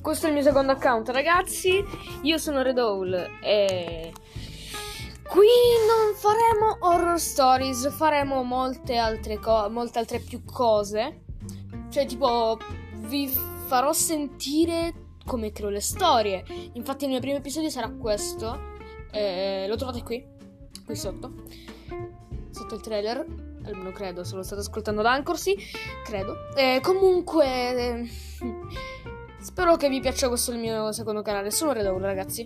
questo è il mio secondo account, ragazzi. Io sono Redowl e qui non faremo horror stories, faremo molte altre, co- molte altre più cose. Cioè, tipo, vi farò sentire come creo le storie. Infatti, il mio primo episodio sarà questo. Eh, lo trovate qui, qui sotto, sotto il trailer. Almeno credo, se lo state ascoltando da Anchor, sì, credo. Eh, comunque. Eh, Spero che vi piaccia questo il mio secondo canale. Sono Redowl, ragazzi.